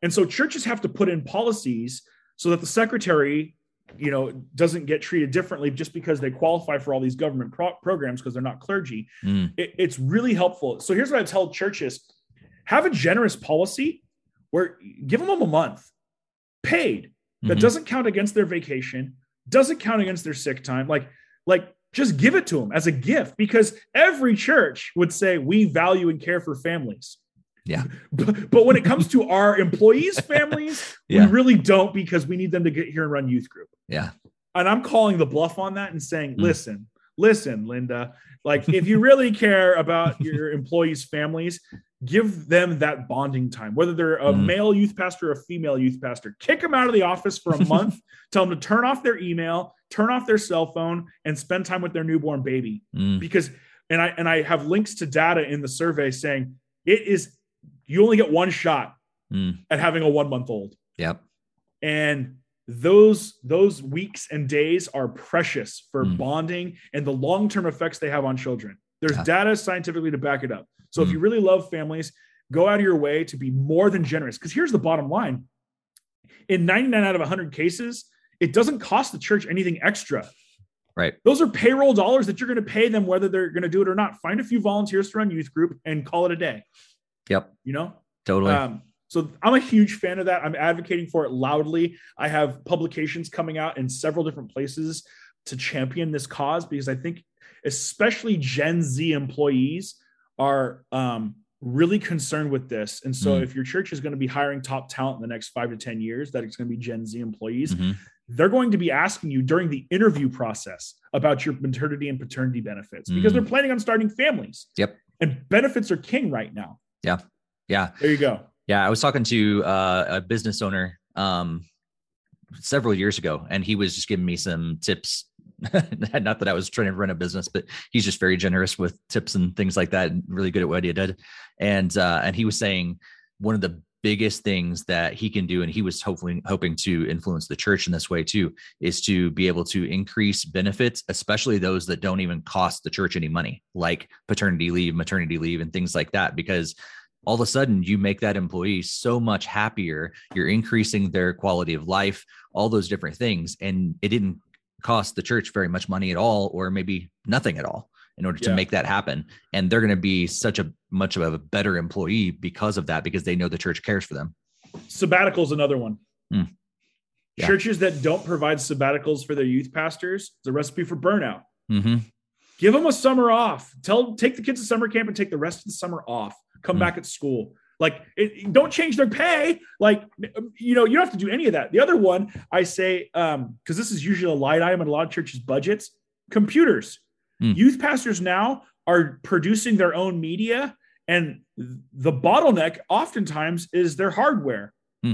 And so churches have to put in policies so that the secretary, you know, doesn't get treated differently just because they qualify for all these government pro- programs because they're not clergy. Mm, It- it's really helpful. So here's what I tell churches: have a generous policy where give them a month paid that Mhm. doesn't count against their vacation, doesn't count against their sick time. Like, like just give it to them as a gift because every church would say we value and care for families. Yeah. *laughs* But, but when it comes to our employees' families, *laughs* Yeah. we really don't because we need them to get here and run youth group. Yeah. And I'm calling the bluff on that and saying, Mm. listen, listen, Linda, like if you really *laughs* care about your employees' families, give them that bonding time, whether they're a Mm. male youth pastor or a female youth pastor. Kick them out of the office for a month, tell them to turn off their email, turn off their cell phone, and spend time with their newborn baby. Mm. Because and I and I have links to data in the survey saying it is you only get one shot Mm. at having a one month old Yep. and those those weeks and days are precious for Mm. bonding and the long-term effects they have on children there's Yeah. data scientifically to back it up so if Mm. you really love families go out of your way to be more than generous because here's the bottom line in 99 out of 100 cases it doesn't cost the church anything extra Right. those are payroll dollars that you're going to pay them whether they're going to do it or not find a few volunteers to run youth group and call it a day Yep. you know Totally. um, so I'm a huge fan of that. I'm advocating for it loudly. I have publications coming out in several different places to champion this cause because I think, especially Gen Z employees, are um, really concerned with this. And so, Mm. if your church is going to be hiring top talent in the next five to ten years, that it's going to be Gen Z employees. Mhm. They're going to be asking you during the interview process about your maternity and paternity benefits because Mm. they're planning on starting families. Yep. And benefits are king right now. Yeah. Yeah. There you go. Yeah, I was talking to uh, a business owner um, several years ago, and he was just giving me some tips. *laughs* Not that I was trying to run a business, but he's just very generous with tips and things like that, and really good at what he did. And uh, and he was saying one of the biggest things that he can do, and he was hopefully hoping to influence the church in this way too, is to be able to increase benefits, especially those that don't even cost the church any money, like paternity leave, maternity leave, and things like that, because all of a sudden you make that employee so much happier you're increasing their quality of life all those different things and it didn't cost the church very much money at all or maybe nothing at all in order to Yeah. make that happen and they're going to be such a much of a better employee because of that because they know the church cares for them Sabbatical is another one. Hmm. Yeah. Churches that don't provide sabbaticals for their youth pastors, it's a recipe for burnout. mm-hmm. Give them a summer off. Tell take the kids to summer camp and take the rest of the summer off. Come Hmm. back at school. Like it, don't change their pay. Like you know, you don't have to do any of that. The other one I say, um, because this is usually a light item in a lot of churches' budgets, computers. Hmm. Youth pastors now are producing their own media, and the bottleneck oftentimes is their hardware. Hmm.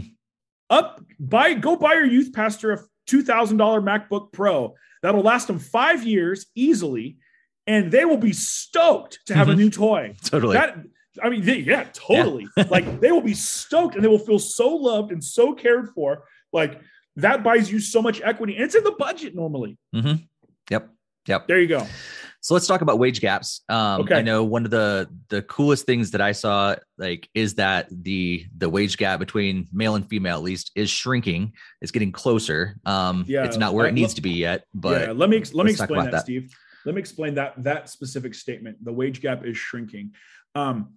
Up, buy, go buy your youth pastor a two thousand dollar MacBook Pro that'll last them five years easily, and they will be stoked to have a Mhm. new toy. *laughs* totally That I mean, they, yeah, totally. *laughs* like they will be stoked and they will feel so loved and so cared for. Like that buys you so much equity, and it's in the budget normally. mm-hmm. yep yep There you go. So let's talk about wage gaps. Um, Okay. I know one of the the coolest things that I saw like is that the the wage gap between male and female at least is shrinking. It's getting closer. Um, Yeah, it's not where uh, it needs let- to be yet, but yeah, let me let me explain that, that. Steve. Let me explain that that specific statement. The wage gap is shrinking. Um,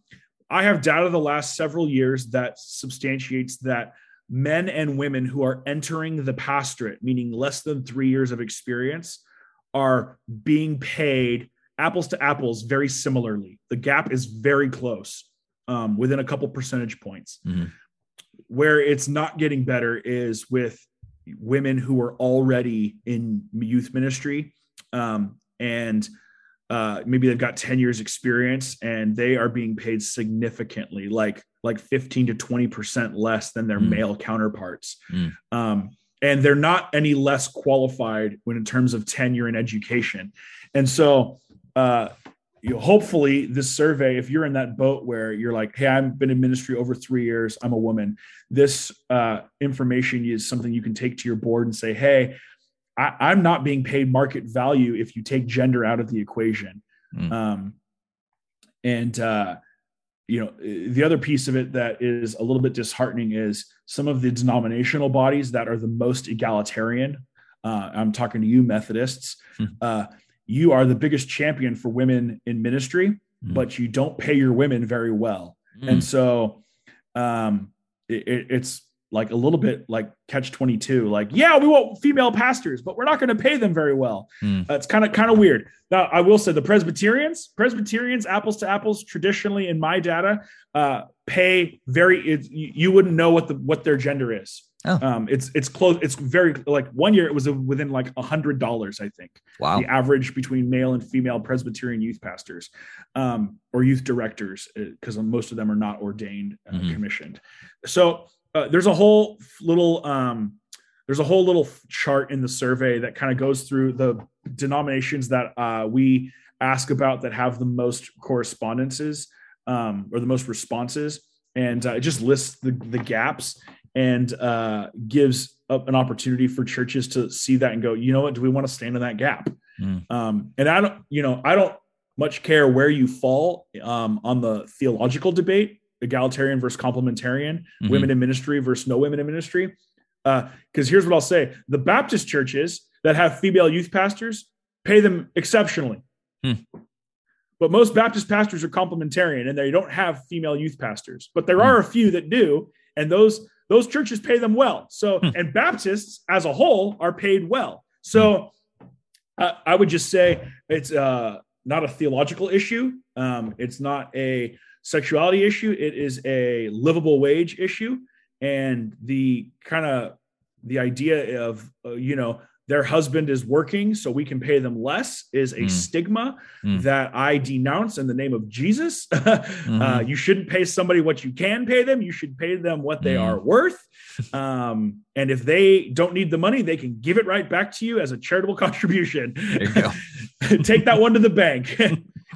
I have data the last several years that substantiates that men and women who are entering the pastorate, meaning less than three years of experience, are being paid apples to apples very similarly. The gap is very close, um, within a couple percentage points. Mhm. Where it's not getting better is with women who are already in youth ministry um, and uh, maybe they've got 10 years experience and they are being paid significantly like like 15 to 20 percent less than their Mm. male counterparts Mm. um, and they're not any less qualified when in terms of tenure and education and so uh, you know, hopefully this survey if you're in that boat where you're like hey i've been in ministry over three years i'm a woman this uh, information is something you can take to your board and say hey I, i'm not being paid market value if you take gender out of the equation Mm. um, and uh, you know the other piece of it that is a little bit disheartening is some of the denominational bodies that are the most egalitarian uh, i'm talking to you methodists Hmm. uh, you are the biggest champion for women in ministry Mm. but you don't pay your women very well Mm. And so um, it, it's like a little bit like catch 22 like yeah we want female pastors but we're not going to pay them very well mm. uh, it's kind of kind of weird now i will say the presbyterians presbyterians apples to apples traditionally in my data uh, pay very it, you wouldn't know what the what their gender is Oh. Um, it's it's close. It's very like one year it was within like a hundred dollars, I think. Wow. The average between male and female Presbyterian youth pastors um, or youth directors, because uh, most of them are not ordained, uh, mm-hmm. commissioned. So uh, there's a whole little um, there's a whole little chart in the survey that kind of goes through the denominations that uh, we ask about that have the most correspondences um, or the most responses and uh, it just lists the, the gaps and uh, gives an opportunity for churches to see that and go, you know what, do we want to stand in that gap? Mm. Um, and I don't, you know, I don't much care where you fall um, on the theological debate, egalitarian versus complementarian, mm-hmm. women in ministry versus no women in ministry. Because uh, here's what I'll say: the Baptist churches that have female youth pastors pay them exceptionally. Hmm. But most Baptist pastors are complementarian and they don't have female youth pastors. But there hmm. are a few that do, and those those churches pay them well. So, hmm. and Baptists as a whole are paid well. So, uh, I would just say it's uh, not a theological issue. Um, it's not a sexuality issue. It is a livable wage issue, and the kind of the idea of uh, you know their husband is working so we can pay them less is a mm. stigma mm. that I denounce in the name of Jesus. *laughs* mm-hmm. uh, you shouldn't pay somebody what you can pay them. You should pay them what they mm. are worth. Um, and if they don't need the money, they can give it right back to you as a charitable *laughs* contribution. *laughs* Take that one to the bank.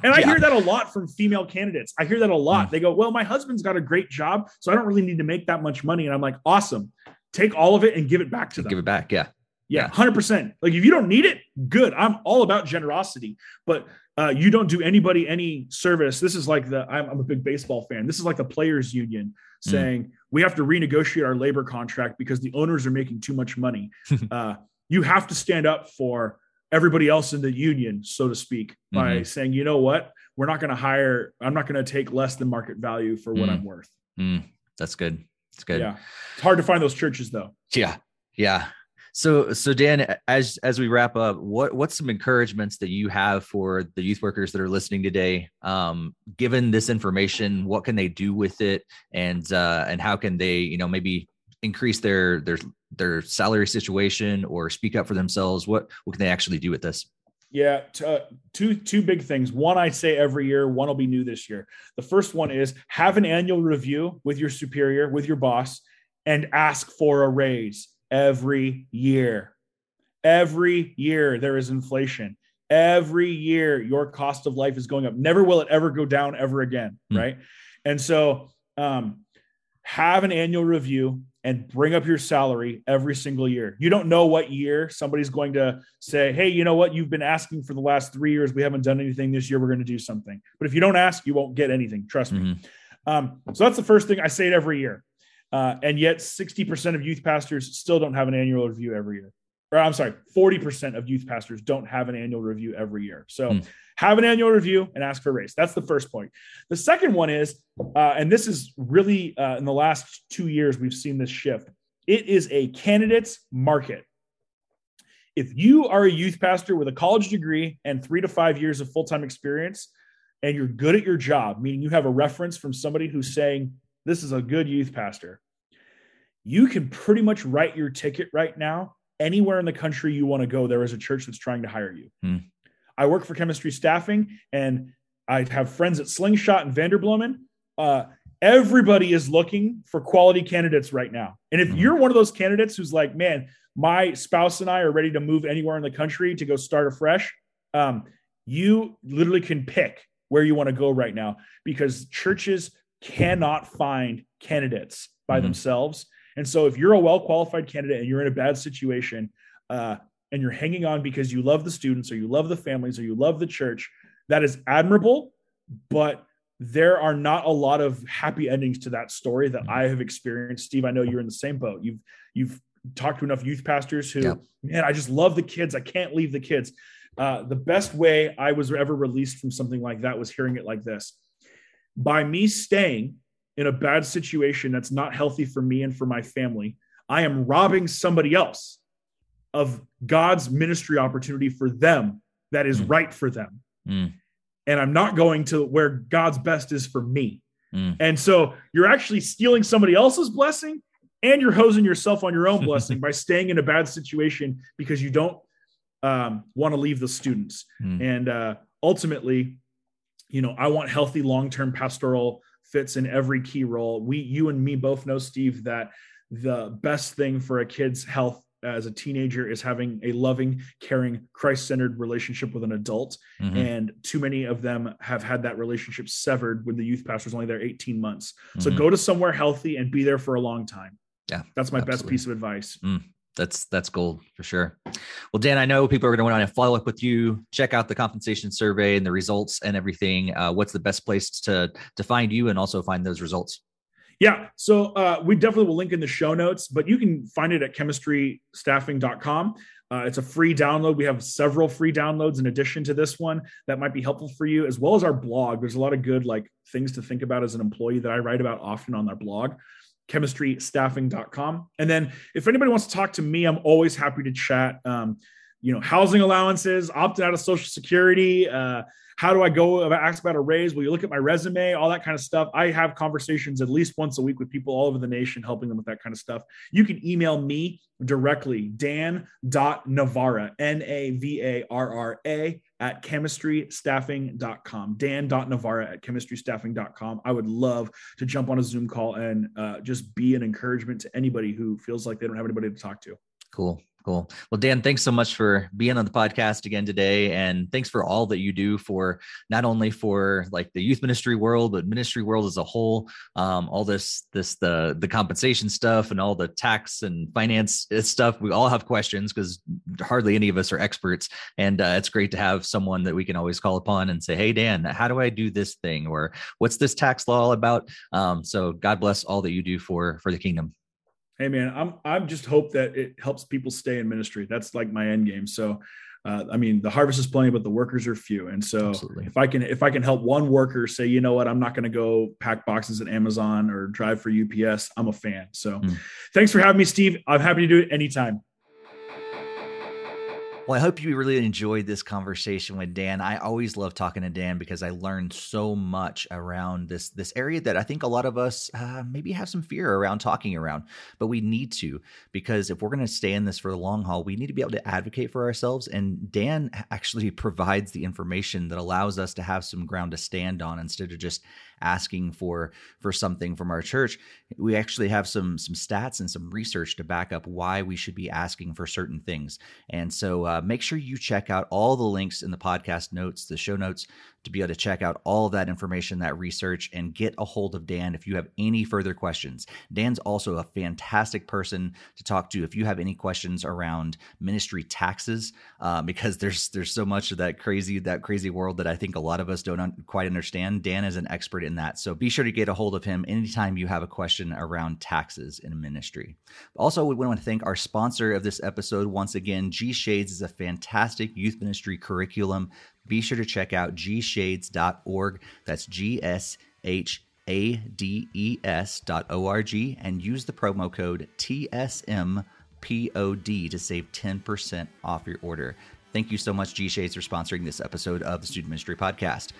And I yeah. hear that a lot from female candidates. I hear that a lot. Mm. They go, Well, my husband's got a great job, so I don't really need to make that much money. And I'm like, Awesome. Take all of it and give it back to them. Give it back. Yeah. Yeah, hundred percent. Like if you don't need it, good. I'm all about generosity, but uh, you don't do anybody any service. This is like the I'm, I'm, a big baseball fan. This is like the players' union mm. saying mm. we have to renegotiate our labor contract because the owners are making too much money. *laughs* uh, you have to stand up for everybody else in the union, so to speak, by mm-hmm. saying, you know what, we're not going to hire. I'm not going to take less than market value for what mm. I'm worth. Mm. That's good. It's good. Yeah, it's hard to find those churches though. Yeah, yeah. So, so Dan, as as we wrap up, what what's some encouragements that you have for the youth workers that are listening today? Um, given this information, what can they do with it, and uh, and how can they, you know, maybe increase their their their salary situation or speak up for themselves? What what can they actually do with this? Yeah, t- uh, two two big things. One I say every year, one will be new this year. The first one is have an annual review with your superior, with your boss, and ask for a raise every year. Every year there is inflation. Every year your cost of life is going up. Never will it ever go down ever again. Mm. Right. And so um, have an annual review and bring up your salary every single year. You don't know what year somebody's going to say, Hey, you know what? You've been asking for the last three years. We haven't done anything this year. We're going to do something. But if you don't ask, you won't get anything. Trust mm-hmm. me. Um, so that's the first thing I say it every year. Uh, and yet 60% of youth pastors still don't have an annual review every year. Or I'm sorry, 40% of youth pastors don't have an annual review every year. So mm. have an annual review and ask for a raise. That's the first point. The second one is, uh, and this is really uh, in the last two years, we've seen this shift. It is a candidate's market. If you are a youth pastor with a college degree and three to five years of full time experience, and you're good at your job, meaning you have a reference from somebody who's saying, this is a good youth pastor. You can pretty much write your ticket right now. Anywhere in the country you want to go, there is a church that's trying to hire you. Hmm. I work for chemistry staffing and I have friends at Slingshot and Vanderbloemen. Uh, everybody is looking for quality candidates right now. And if hmm. you're one of those candidates who's like, man, my spouse and I are ready to move anywhere in the country to go start afresh, um, you literally can pick where you want to go right now because churches cannot find candidates by mm-hmm. themselves. And so if you're a well qualified candidate and you're in a bad situation uh, and you're hanging on because you love the students or you love the families or you love the church, that is admirable. But there are not a lot of happy endings to that story that I have experienced. Steve, I know you're in the same boat. You've you've talked to enough youth pastors who, yeah. man, I just love the kids. I can't leave the kids. Uh, the best way I was ever released from something like that was hearing it like this by me staying in a bad situation that's not healthy for me and for my family, I am robbing somebody else of God's ministry opportunity for them that is mm. right for them. Mm. And I'm not going to where God's best is for me. Mm. And so you're actually stealing somebody else's blessing and you're hosing yourself on your own *laughs* blessing by staying in a bad situation because you don't um, want to leave the students. Mm. And uh, ultimately, you know, I want healthy long term pastoral fits in every key role. We, you and me both know, Steve, that the best thing for a kid's health as a teenager is having a loving, caring, Christ centered relationship with an adult. Mm-hmm. And too many of them have had that relationship severed when the youth pastor is only there 18 months. Mm-hmm. So go to somewhere healthy and be there for a long time. Yeah. That's my absolutely. best piece of advice. Mm, that's that's gold for sure. Well, Dan, I know people are going to want to follow up with you. Check out the compensation survey and the results and everything. Uh, what's the best place to to find you and also find those results? Yeah. So uh, we definitely will link in the show notes, but you can find it at chemistrystaffing.com. Uh, it's a free download. We have several free downloads in addition to this one that might be helpful for you, as well as our blog. There's a lot of good like things to think about as an employee that I write about often on our blog chemistrystaffing.com. And then if anybody wants to talk to me, I'm always happy to chat. Um, you know, housing allowances, opting out of Social Security, uh, how do I go about ask about a raise? Will you look at my resume? All that kind of stuff. I have conversations at least once a week with people all over the nation, helping them with that kind of stuff. You can email me directly, dan.navarra, N-A-V-A-R-R-A at chemistrystaffing.com. Dan.navarra at chemistrystaffing.com. I would love to jump on a Zoom call and uh, just be an encouragement to anybody who feels like they don't have anybody to talk to. Cool. Cool. Well, Dan, thanks so much for being on the podcast again today. And thanks for all that you do for not only for like the youth ministry world, but ministry world as a whole. Um, all this, this, the, the compensation stuff and all the tax and finance uh, stuff. We all have questions because hardly any of us are experts. And uh, it's great to have someone that we can always call upon and say, Hey, Dan, how do I do this thing? Or what's this tax law all about? Um, so God bless all that you do for, for the kingdom hey man, I'm I'm just hope that it helps people stay in ministry. That's like my end game. So uh, I mean, the harvest is plenty, but the workers are few. And so Absolutely. if I can, if I can help one worker say, you know what, I'm not going to go pack boxes at Amazon or drive for UPS. I'm a fan. So mm. thanks for having me, Steve. I'm happy to do it anytime. Well, I hope you really enjoyed this conversation with Dan. I always love talking to Dan because I learned so much around this this area that I think a lot of us uh, maybe have some fear around talking around, but we need to because if we're going to stay in this for the long haul, we need to be able to advocate for ourselves. And Dan actually *laughs* provides the information that allows us to have some ground to stand on instead of just asking for for something from our church. We actually have some some stats and some research to back up why we should be asking for certain things. And so uh, make sure you check out all the links in the podcast notes the show notes to be able to check out all that information, that research, and get a hold of Dan if you have any further questions. Dan's also a fantastic person to talk to if you have any questions around ministry taxes, uh, because there's there's so much of that crazy that crazy world that I think a lot of us don't un- quite understand. Dan is an expert in that, so be sure to get a hold of him anytime you have a question around taxes in ministry. Also, we want to thank our sponsor of this episode once again. G Shades is a fantastic youth ministry curriculum be sure to check out gshades.org. That's G S H A D E S dot O R G and use the promo code TSMPOD to save 10% off your order. Thank you so much, G Shades, for sponsoring this episode of the Student Ministry Podcast.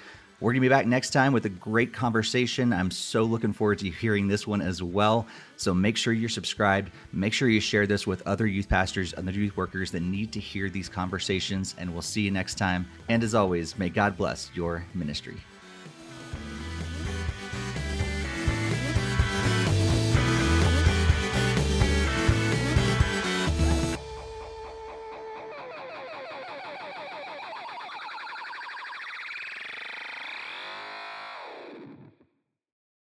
We're going to be back next time with a great conversation. I'm so looking forward to hearing this one as well. So make sure you're subscribed. Make sure you share this with other youth pastors and the youth workers that need to hear these conversations. And we'll see you next time. And as always, may God bless your ministry.